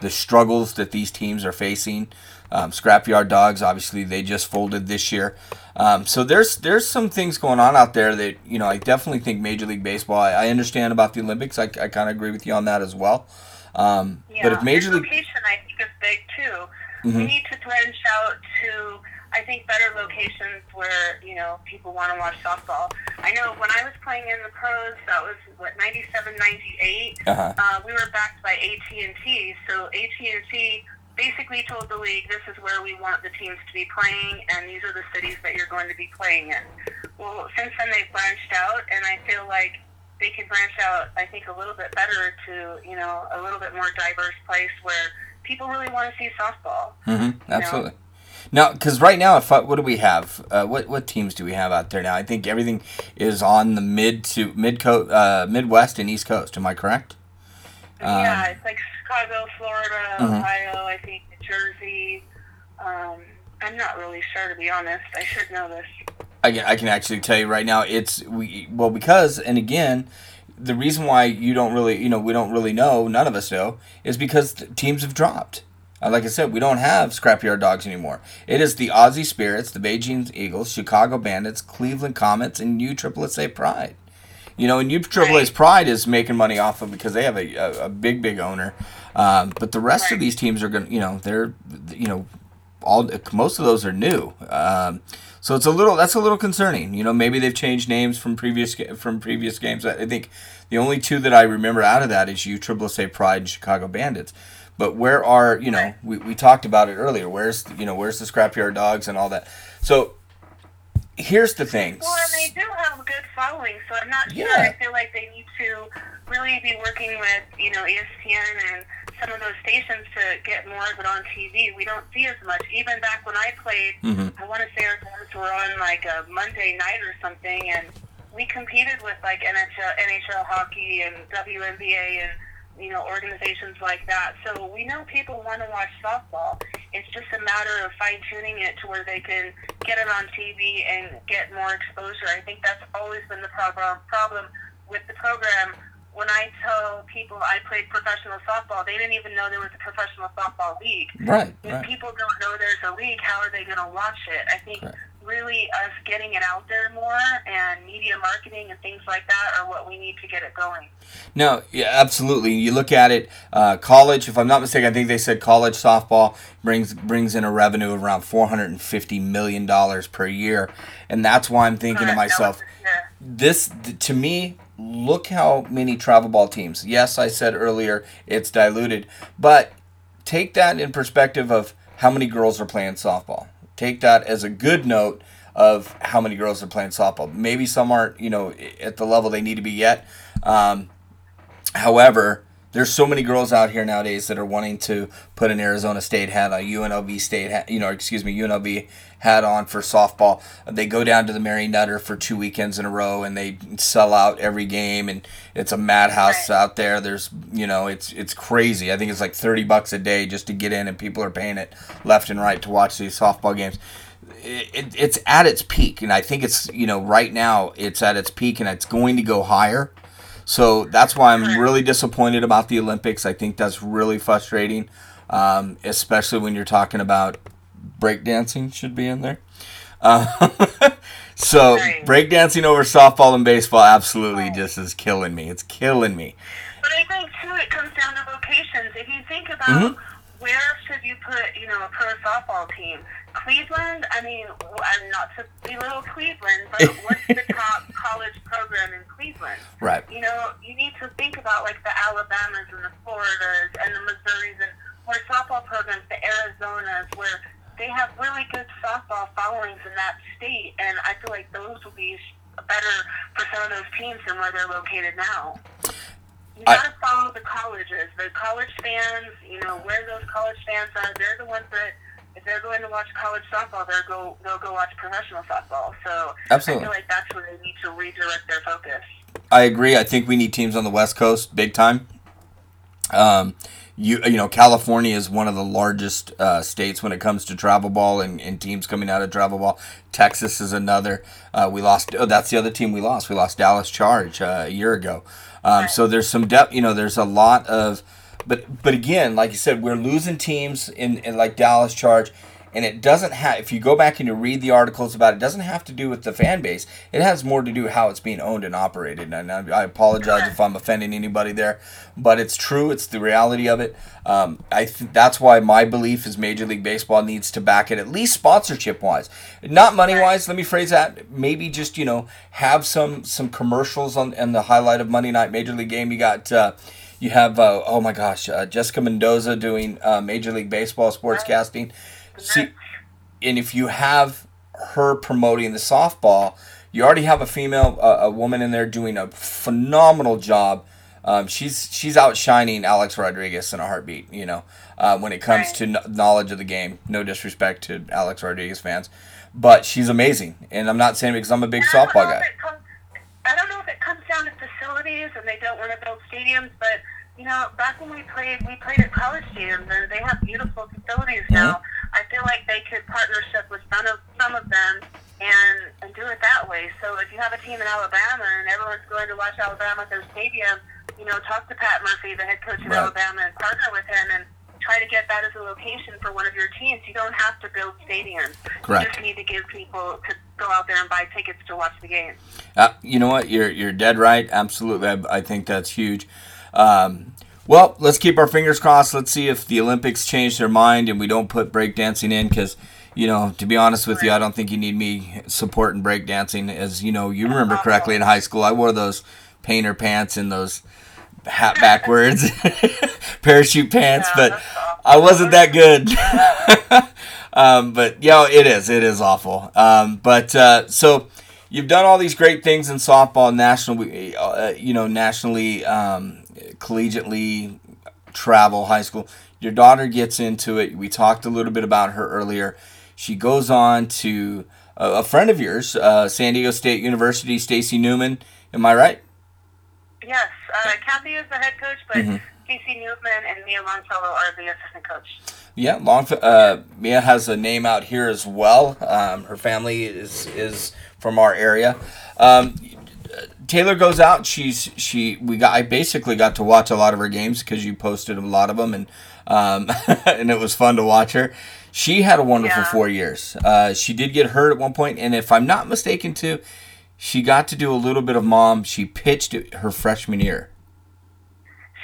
the struggles that these teams are facing. Um, Scrap Yard Dawgs, obviously, they just folded this year. Um, so there's there's some things going on out there that you know I definitely think Major League Baseball. I, I understand about the Olympics. I, I kind of agree with you on that as well. Um, Yeah. but if Major League, location, I think, is big too. Mhm. We need to branch out to, I think, better locations where you know people want to watch softball. I know when I was playing in the pros, that was what 97, 98. uh-huh, Uh, we were backed by AT and T, so AT and T basically told the league, "This is where we want the teams to be playing, and these are the cities that you're going to be playing in." Well, since then they've branched out, and I feel like they can branch out. I think a little bit better to you know a little bit more diverse place where people really want to see softball. Mm-hmm. absolutely. Now, because right now, if I, what do we have? Uh, what what teams do we have out there now? I think everything is on the mid to mid co- uh, Midwest and East Coast. Am I correct? Um, yeah, it's like Chicago, Florida, Mhm. Ohio. I think New Jersey. Um, I'm not really sure to be honest. I should know this. I can, I can actually tell you right now it's we well because and again the reason why you don't really you know we don't really know none of us know is because teams have dropped uh, like I said we don't have scrapyard dogs anymore it is the Aussie Spirits the Beijing Eagles Chicago Bandits Cleveland Comets and USSSA Pride you know and USSSA's Right. Pride is making money off of because they have a, a, a big big owner um, but the rest of these teams are going to you know they're you know all most of those are new. Um, so it's a little that's a little concerning. You know, maybe they've changed names from previous from previous games. I think the only two that I remember out of that is U Triple Pride and Chicago Bandits. But where are you know we, we talked about it earlier? Where's you know where's the scrapyard dogs and all that? So here's the thing. Well, and they do have a good following, so I'm not sure. I feel like they need to really be working with, you know, ESPN and some of those stations to get more of it on TV. We don't see as much. Even back when I played, Mhm. I want to say our games were on like a Monday night or something, and we competed with like NHL, NHL hockey and WNBA and you know organizations like that. So we know people want to watch softball. It's just a matter of fine tuning it to where they can get it on TV and get more exposure. I think that's always been the problem problem with the program. When I tell people I played professional softball, they didn't even know there was a professional softball league. Right, If right. people don't know there's a league, how are they going to watch it? I think Correct. Really us getting it out there more and media marketing and things like that are what we need to get it going. No, yeah, absolutely. You look at it, uh, college. If I'm not mistaken, I think they said college softball brings brings in a revenue of around 450 million dollars per year, and that's why I'm thinking to Correct. Myself, this year. this th- to me look how many travel ball teams yes i said earlier it's diluted but take that in perspective of how many girls are playing softball take that as a good note of how many girls are playing softball. Maybe some aren't you know at the level they need to be yet. Um, however there's so many girls out here nowadays that are wanting to put an Arizona State hat, a UNLV State hat, you know, excuse me, UNLV hat on for softball. They go down to the Mary Nutter for two weekends in a row, and they sell out every game, and it's a madhouse Right. out there. There's, you know, it's it's crazy. I think it's like thirty bucks a day just to get in, and people are paying it left and right to watch these softball games. It, it, it's at its peak, and I think it's you know right now it's at its peak, and it's going to go higher. So that's why I'm really disappointed about the Olympics. I think that's really frustrating, um, especially when you're talking about breakdancing should be in there. Uh, so Right. breakdancing over softball and baseball absolutely just is killing me. It's killing me. But I think too, it comes down to locations. If you think about Mhm. where should you put, you know, a pro softball team? Cleveland, I mean, I'm not to belittle Cleveland, but what's the top college program in Cleveland? Right. You know, you need to think about like the Alabamas and the Floridas and the Missouris and where softball programs, the Arizonas, where they have really good softball followings in that state, and I feel like those will be better for some of those teams than where they're located now. You I- gotta follow the colleges, the college fans. You know where those college fans are. They're the ones that, if they're going to watch college softball, they're go they'll go watch professional softball. So Absolutely. I feel like that's where they need to redirect their focus. I agree. I think we need teams on the West Coast big time. Um, you you know California is one of the largest uh, states when it comes to travel ball and, and teams coming out of travel ball. Texas is another. Uh, we lost. Oh, that's the other team we lost. We lost Dallas Charge uh, a year ago. Um, so there's some depth. You know, there's a lot of. But but again, like you said, we're losing teams in, in like Dallas Charge, and it doesn't have. If you go back and you read the articles about it, it doesn't have to do with the fan base. It has more to do with how it's being owned and operated. And I, I apologize if I'm offending anybody there, but it's true. It's the reality of it. Um, I th- that's why my belief is Major League Baseball needs to back it at least sponsorship wise, not money wise. Let me phrase that. Maybe just you know have some some commercials on on the highlight of Monday Night Major League Game. You got. Uh, you have uh, oh my gosh, uh, Jessica Mendoza doing uh, Major League Baseball sportscasting. See, and if you have her promoting the softball, you already have a female, uh, a woman in there doing a phenomenal job. Um, she's she's outshining Alex Rodriguez in a heartbeat. You know, uh, when it comes Right. to kn- knowledge of the game. No disrespect to Alex Rodriguez fans, but she's amazing. And I'm not saying because I'm a big softball guy. comes- I don't know if it comes down to facilities and they don't want to build stadiums, but you know, back when we played, we played at college stadiums and they have beautiful facilities Mm-hmm. now. I feel like they could partnership with some of some of them and and do it that way. So if you have a team in Alabama and everyone's going to watch Alabama at their stadium, you know, talk to Pat Murphy, the head coach of Right. Alabama, and partner with him and try to get that as a location for one of your teams. You don't have to build stadiums. Correct. You just need to give people to go out there and buy tickets to watch the game. Uh, you know what? You're you're dead right. Absolutely, I, I think that's huge. Um, well, let's keep our fingers crossed. Let's see if the Olympics change their mind and we don't put breakdancing in because, you know, to be honest with you, I don't think you need me supporting breakdancing. As you know, you remember correctly in high school, I wore those painter pants and those hat backwards parachute pants, Yeah, but. I wasn't that good. um, but yeah, it is. It is awful. Um, but uh, so you've done all these great things in softball, national, uh, you know, nationally, um, collegiately, travel, high school. Your daughter gets into it. We talked a little bit about her earlier. She goes on to a, a friend of yours, uh, San Diego State University, Stacy Newman. Am I right? Yes, uh, Kathy is the head coach, but Mm-hmm. Casey Newman and Mia Longfellow are the assistant coach. Yeah, long. Uh, Mia has a name out here as well. Um, her family is is from our area. Um, Taylor goes out. She's she. We got. I basically got to watch a lot of her games because you posted a lot of them, and um, and it was fun to watch her. She had a wonderful Yeah. four years. Uh, she did get hurt at one point, and if I'm not mistaken, too, she got to do a little bit of mom. She pitched her freshman year.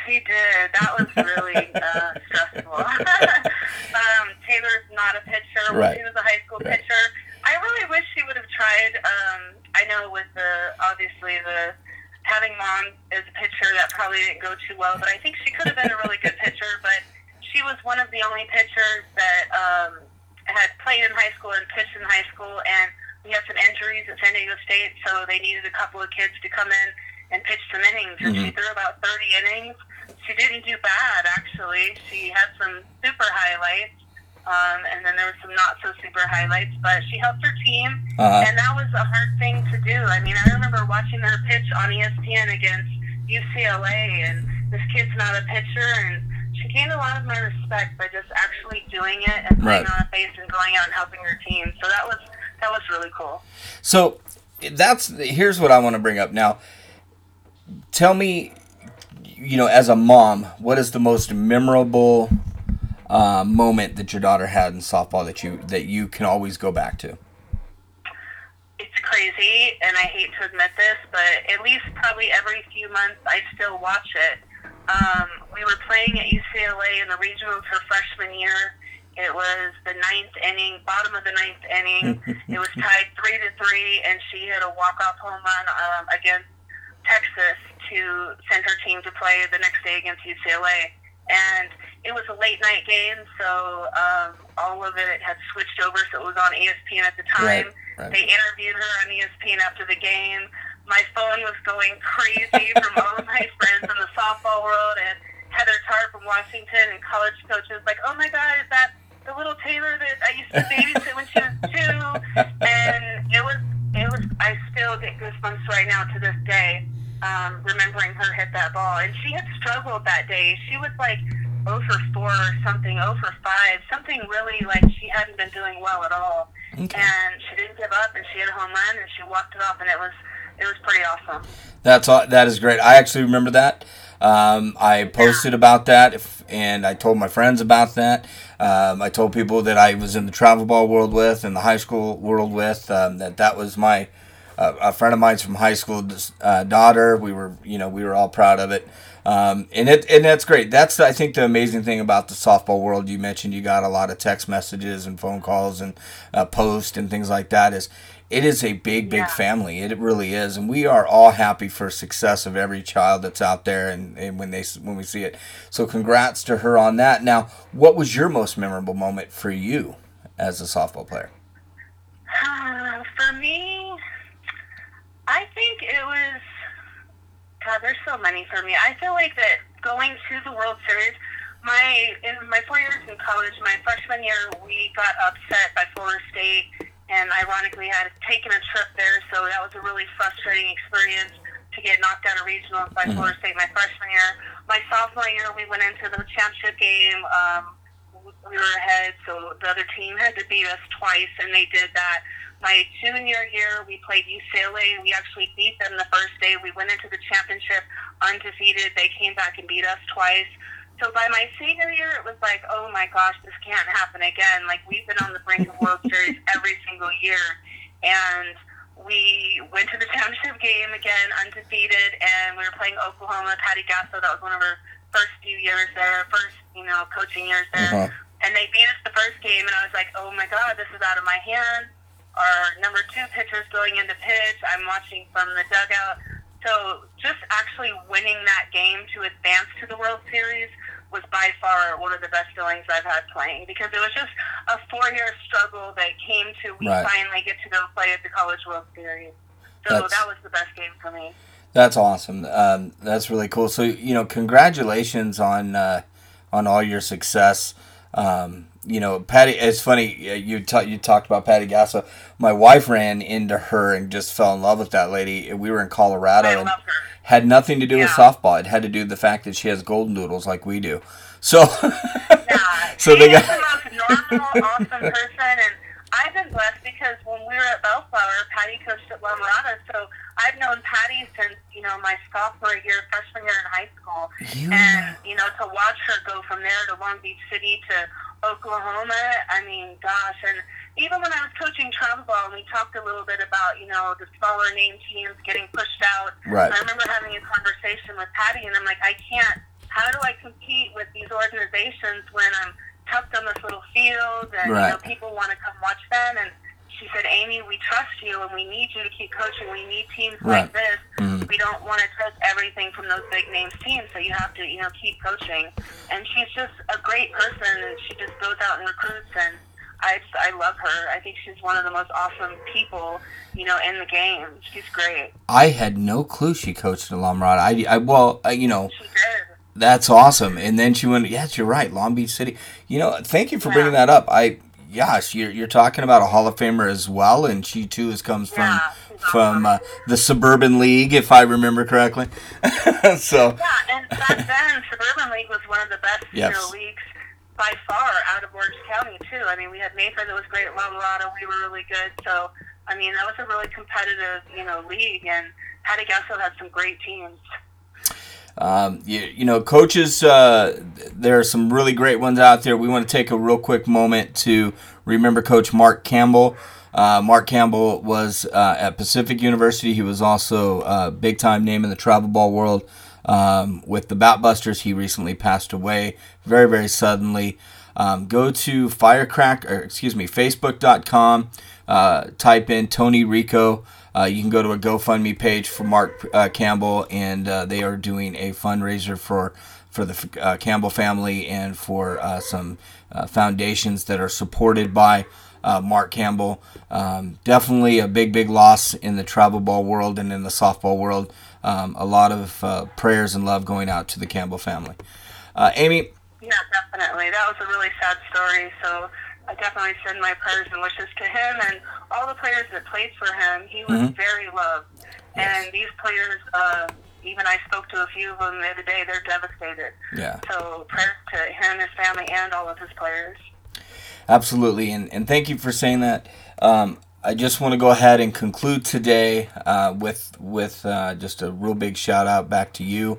She did. That was really uh, stressful. um, Taylor's not a pitcher. Right. She was a high school Right. pitcher. I really wish she would have tried. Um, I know with the obviously the having mom as a pitcher that probably didn't go too well, but I think she could have been a really good pitcher. But she was one of the only pitchers that um, had played in high school and pitched in high school, and we had some injuries at San Diego State, so they needed a couple of kids to come in and pitch some innings. And she threw about 30 innings. She didn't do bad, actually. She had some super highlights, um, and then there were some not so super highlights, but she helped her team, Uh-huh. and that was a hard thing to do. I mean, I remember watching her pitch on ESPN against UCLA, and this kid's not a pitcher, and she gained a lot of my respect by just actually doing it and putting Right. on a face and going out and helping her team. So that was that was really cool. So that's here's what I want to bring up now. Tell me, you know, as a mom, what is the most memorable uh, moment that your daughter had in softball that you that you can always go back to? it's crazy, and I hate to admit this, but at least probably every few months I still watch it. Um, we were playing at UCLA in the regionals her freshman year. It was the ninth inning, bottom of the ninth inning. it was tied three to three, and she hit a walk-off home run um, against Texas to send her team to play the next day against UCLA. And it was a late night game, so um, all of it had switched over, so it was on ESPN at the time. Right, right. They interviewed her on ESPN after the game. My phone was going crazy from all of my friends in the softball world and Heather Tarr from Washington and college coaches like, oh my God, is that the little Taylor that I used to babysit when she was two, and it was it was. I still get goosebumps right now to this day, um, remembering her hit that ball. And she had struggled that day. She was like 0 for 4 or something, 0 for 5, something really like she hadn't been doing well at all. Okay. And she didn't give up, and she hit a home run, and she walked it off, and it was it was pretty awesome. That's all. that is great. I actually remember that. Um, I posted about that, if, and I told my friends about that. Um, I told people that I was in the travel ball world with and the high school world with um, that that was my uh, a friend of mine's from high school uh, daughter. We were you know we were all proud of it. Um, and it and that's great. That's I think the amazing thing about the softball world. You mentioned you got a lot of text messages and phone calls and uh, posts and things like that. Is it is a big, big yeah. family. It really is, and we are all happy for success of every child that's out there, and, and when they when we see it. So, congrats to her on that. Now, what was your most memorable moment for you as a softball player? Uh, for me, I think it was. God, there's so many for me. I feel like that going to the World Series. My in my four years in college, my freshman year, we got upset by Florida State and ironically had taken a trip there, so that was a really frustrating experience to get knocked out of regionals by mm-hmm. Florida State my freshman year. My sophomore year, we went into the championship game. Um, we were ahead, so the other team had to beat us twice, and they did that. My junior year, we played UCLA. We actually beat them the first day. We went into the championship undefeated. They came back and beat us twice. So by my senior year, it was like, oh my gosh, this can't happen again. Like we've been on the brink of World Series every single year, and we went to the championship game again, undefeated, and we were playing Oklahoma. Patty Gasso, that was one of her first few years there, first you know coaching years there, uh-huh. and they beat us the first game, and I was like, oh my god, this is out of my hands. Our number two pitcher's going into pitch. I'm watching from the dugout. So just actually winning that game to advance to the World Series was by far one of the best feelings I've had playing because it was just a four year struggle that came to we right. finally get to go play at the College World Series. So that's, that was the best game for me. That's awesome. Um, that's really cool. So you know, congratulations on uh, on all your success. Um, you know, Patty. It's funny you ta- you talked about Patty Gasso. My wife ran into her and just fell in love with that lady. We were in Colorado. I and, had nothing to do yeah. with softball. It had to do with the fact that she has golden doodles like we do. So, yeah, so they got the most normal, awesome person, and I've been blessed because when we were at Bellflower, Patty coached at La Mirada, so I've known Patty since you know my sophomore year, freshman year in high school, you and you know to watch her go from there to Long Beach City to Oklahoma. I mean, gosh, and even when I was coaching travel ball, we talked a little bit about, you know, the smaller name teams getting pushed out. Right. I remember having a conversation with Patty, and I'm like, I can't. How do I compete with these organizations when I'm tucked on this little field and right. you know people want to come watch them? And she said, Amie, we trust you, and we need you to keep coaching. We need teams right. like this. Mm-hmm. We don't want to trust everything from those big names teams, so you have to, you know, keep coaching. And she's just a great person, and she just goes out and recruits and I I love her. I think she's one of the most awesome people, you know, in the game. She's great. I had no clue she coached at La Mirada. I, I well, uh, you know. She did. That's awesome. And then she went. Yes, you're right. Long Beach City. You know, thank you for yeah. bringing that up. I yes, you're you're talking about a Hall of Famer as well, and she too is comes from yeah, from uh, the Suburban League, if I remember correctly. so yeah, and back then Suburban League was one of the best yes. you know, leagues by far out of Orange County too. I mean, we had Mayfair that was great at La Mirada. We were really good. So, I mean, that was a really competitive, you know, league. And Patty Gasso had some great teams. Um, you, you know, coaches, uh, there are some really great ones out there. We want to take a real quick moment to remember Coach Mark Campbell. Uh, Mark Campbell was uh, at Pacific University. He was also a big time name in the travel ball world. um, with the Batbusters. He recently passed away very, very suddenly. Um, go to firecrack, or excuse me, facebook.com, uh, type in Tony Rico. Uh, you can go to a GoFundMe page for Mark uh, Campbell, and uh, they are doing a fundraiser for for the uh, Campbell family and for uh, some foundations that are supported by Mark Campbell. Um, definitely a big, big loss in the travel ball world and in the softball world. Um, a lot of prayers and love going out to the Campbell family. Amie, yeah, definitely. That was a really sad story. So I definitely send my prayers and wishes to him and all the players that played for him. He was mm-hmm. very loved. Yes. And these players, uh, even I spoke to a few of them the other day, they're devastated. Yeah. So prayers to him, his family, and all of his players. Absolutely. And, and thank you for saying that. Um, I just want to go ahead and conclude today uh, with with uh, just a real big shout out back to you.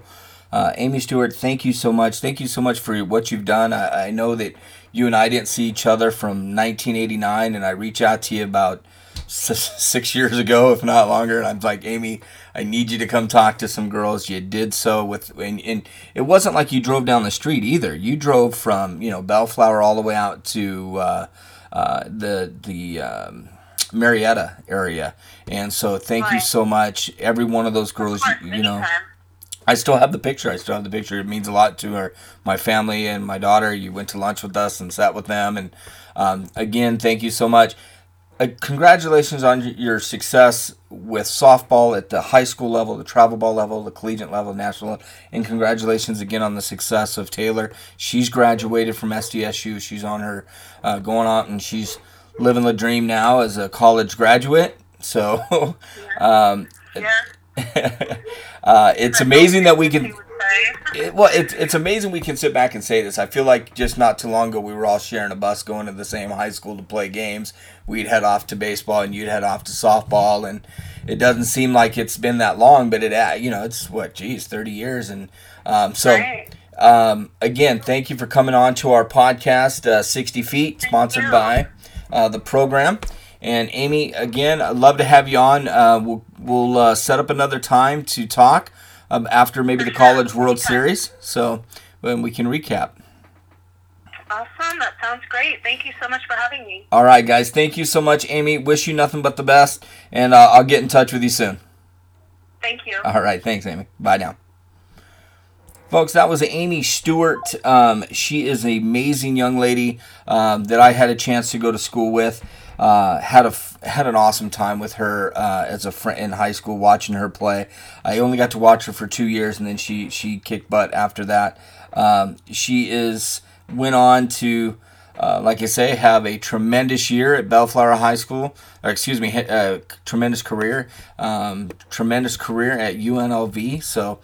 Uh, Amie Stewart, thank you so much. Thank you so much for what you've done. I, I, know that you and I didn't see each other from 1989, and I reached out to you about six years ago, if not longer. And I'm like, Amie, I need you to come talk to some girls. You did so with, and, and it wasn't like you drove down the street either. You drove from, you know, Bellflower all the way out to uh, uh, the the. Um, Murrieta area, and so thank you so much. Every one of those girls, you, you know. I still have the picture. I still have the picture. It means a lot to my family and my daughter. You went to lunch with us and sat with them. And um, again, thank you so much. Uh, congratulations on your success with softball at the high school level, the travel ball level, the collegiate level, national, and congratulations again on the success of Taylor. She's graduated from SDSU. She's on her uh, going on and she's living the dream now as a college graduate. So, um, yeah. Uh, it's amazing that we can. It, well, it's it's amazing we can sit back and say this. I feel like just not too long ago we were all sharing a bus going to the same high school to play games. We'd head off to baseball and you'd head off to softball, and it doesn't seem like it's been that long, but it uh, you know it's what geez, thirty years, and um, so. Um, again, thank you for coming on to our podcast, uh, 60 Feet, sponsored by uh, the program. And Amie, again, I'd love to have you on. Uh, we'll we'll uh, set up another time to talk um, after maybe the College World Series, so when we can recap. Awesome. That sounds great. Thank you so much for having me. All right, guys. Thank you so much, Amie. Wish you nothing but the best, and uh, I'll get in touch with you soon. Thank you. All right. Thanks, Amie. Bye now. Folks, that was Amie Stewart. Um, she is an amazing young lady um, that I had a chance to go to school with. Uh, had a had an awesome time with her uh, as a friend in high school, watching her play. I only got to watch her for two years, and then she she kicked butt after that. Um, she is went on to. Uh, like I say, have a tremendous year at Bellflower High School, or excuse me, a uh, tremendous career, um, tremendous career at UNLV. So,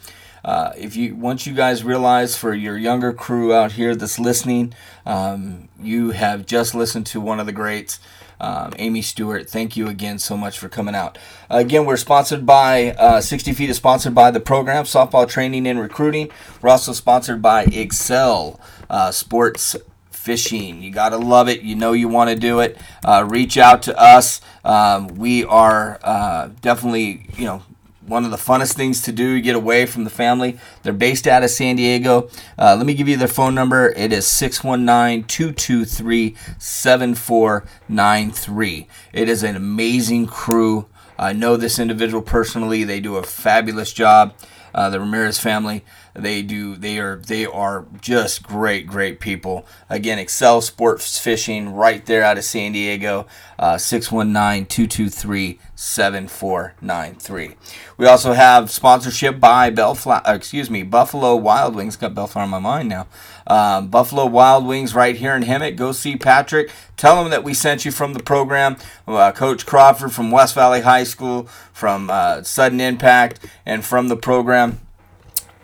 uh, if you once you guys realize for your younger crew out here that's listening, um, you have just listened to one of the greats. Um, Amie Stewart, thank you again so much for coming out. Uh, again, we're sponsored by uh, 60 Feet is sponsored by the program Softball Training and Recruiting. We're also sponsored by Excel uh, Sports Fishing. You got to love it. You know you want to do it. Uh, reach out to us. Um, we are uh, definitely, you know, one of the funnest things to do get away from the family. They're based out of San Diego. Uh, let me give you their phone number. It is 619 223 7493. It is an amazing crew. I know this individual personally. They do a fabulous job. Uh, the Ramirez family. They do. They are. They are just great, great people. Again, Excel Sports Fishing, right there out of San Diego. Uh, 619-223-7493. We also have sponsorship by Bellflower. Uh, excuse me, Buffalo Wild Wings. Got Bellflower on my mind now. Um, Buffalo Wild Wings right here in Hemet. Go see Patrick. Tell him that we sent you from the program. Uh, Coach Crawford from West Valley High School, from uh, Sudden Impact, and from the program.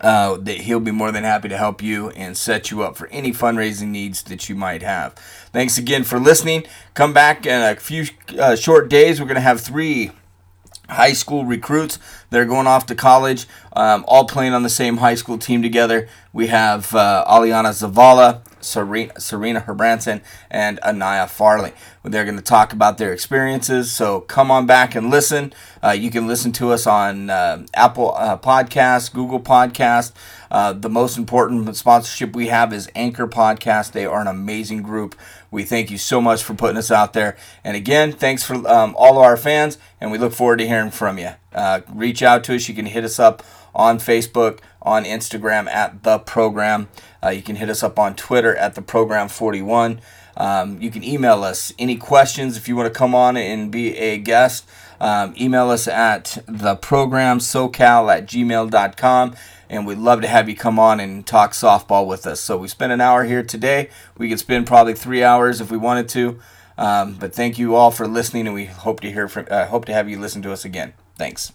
Uh, that he'll be more than happy to help you and set you up for any fundraising needs that you might have. Thanks again for listening. Come back in a few uh, short days. We're going to have three high school recruits that are going off to college, um, all playing on the same high school team together. We have uh, Aliana Zavala, Serena, Serena Herbranson and Anaya Farley. They're going to talk about their experiences. So come on back and listen. Uh, you can listen to us on uh, Apple uh, Podcast, Google Podcast. Uh, the most important sponsorship we have is Anchor Podcast. They are an amazing group. We thank you so much for putting us out there. And again, thanks for um, all of our fans, and we look forward to hearing from you. Uh, reach out to us. You can hit us up on Facebook, on Instagram at the program. Uh, you can hit us up on Twitter at the program 41. Um, you can email us any questions if you want to come on and be a guest. Um, email us at the program socal at gmail.com and we'd love to have you come on and talk softball with us. So we spent an hour here today. We could spend probably three hours if we wanted to. Um, but thank you all for listening, and we hope to hear from uh, hope to have you listen to us again. Thanks.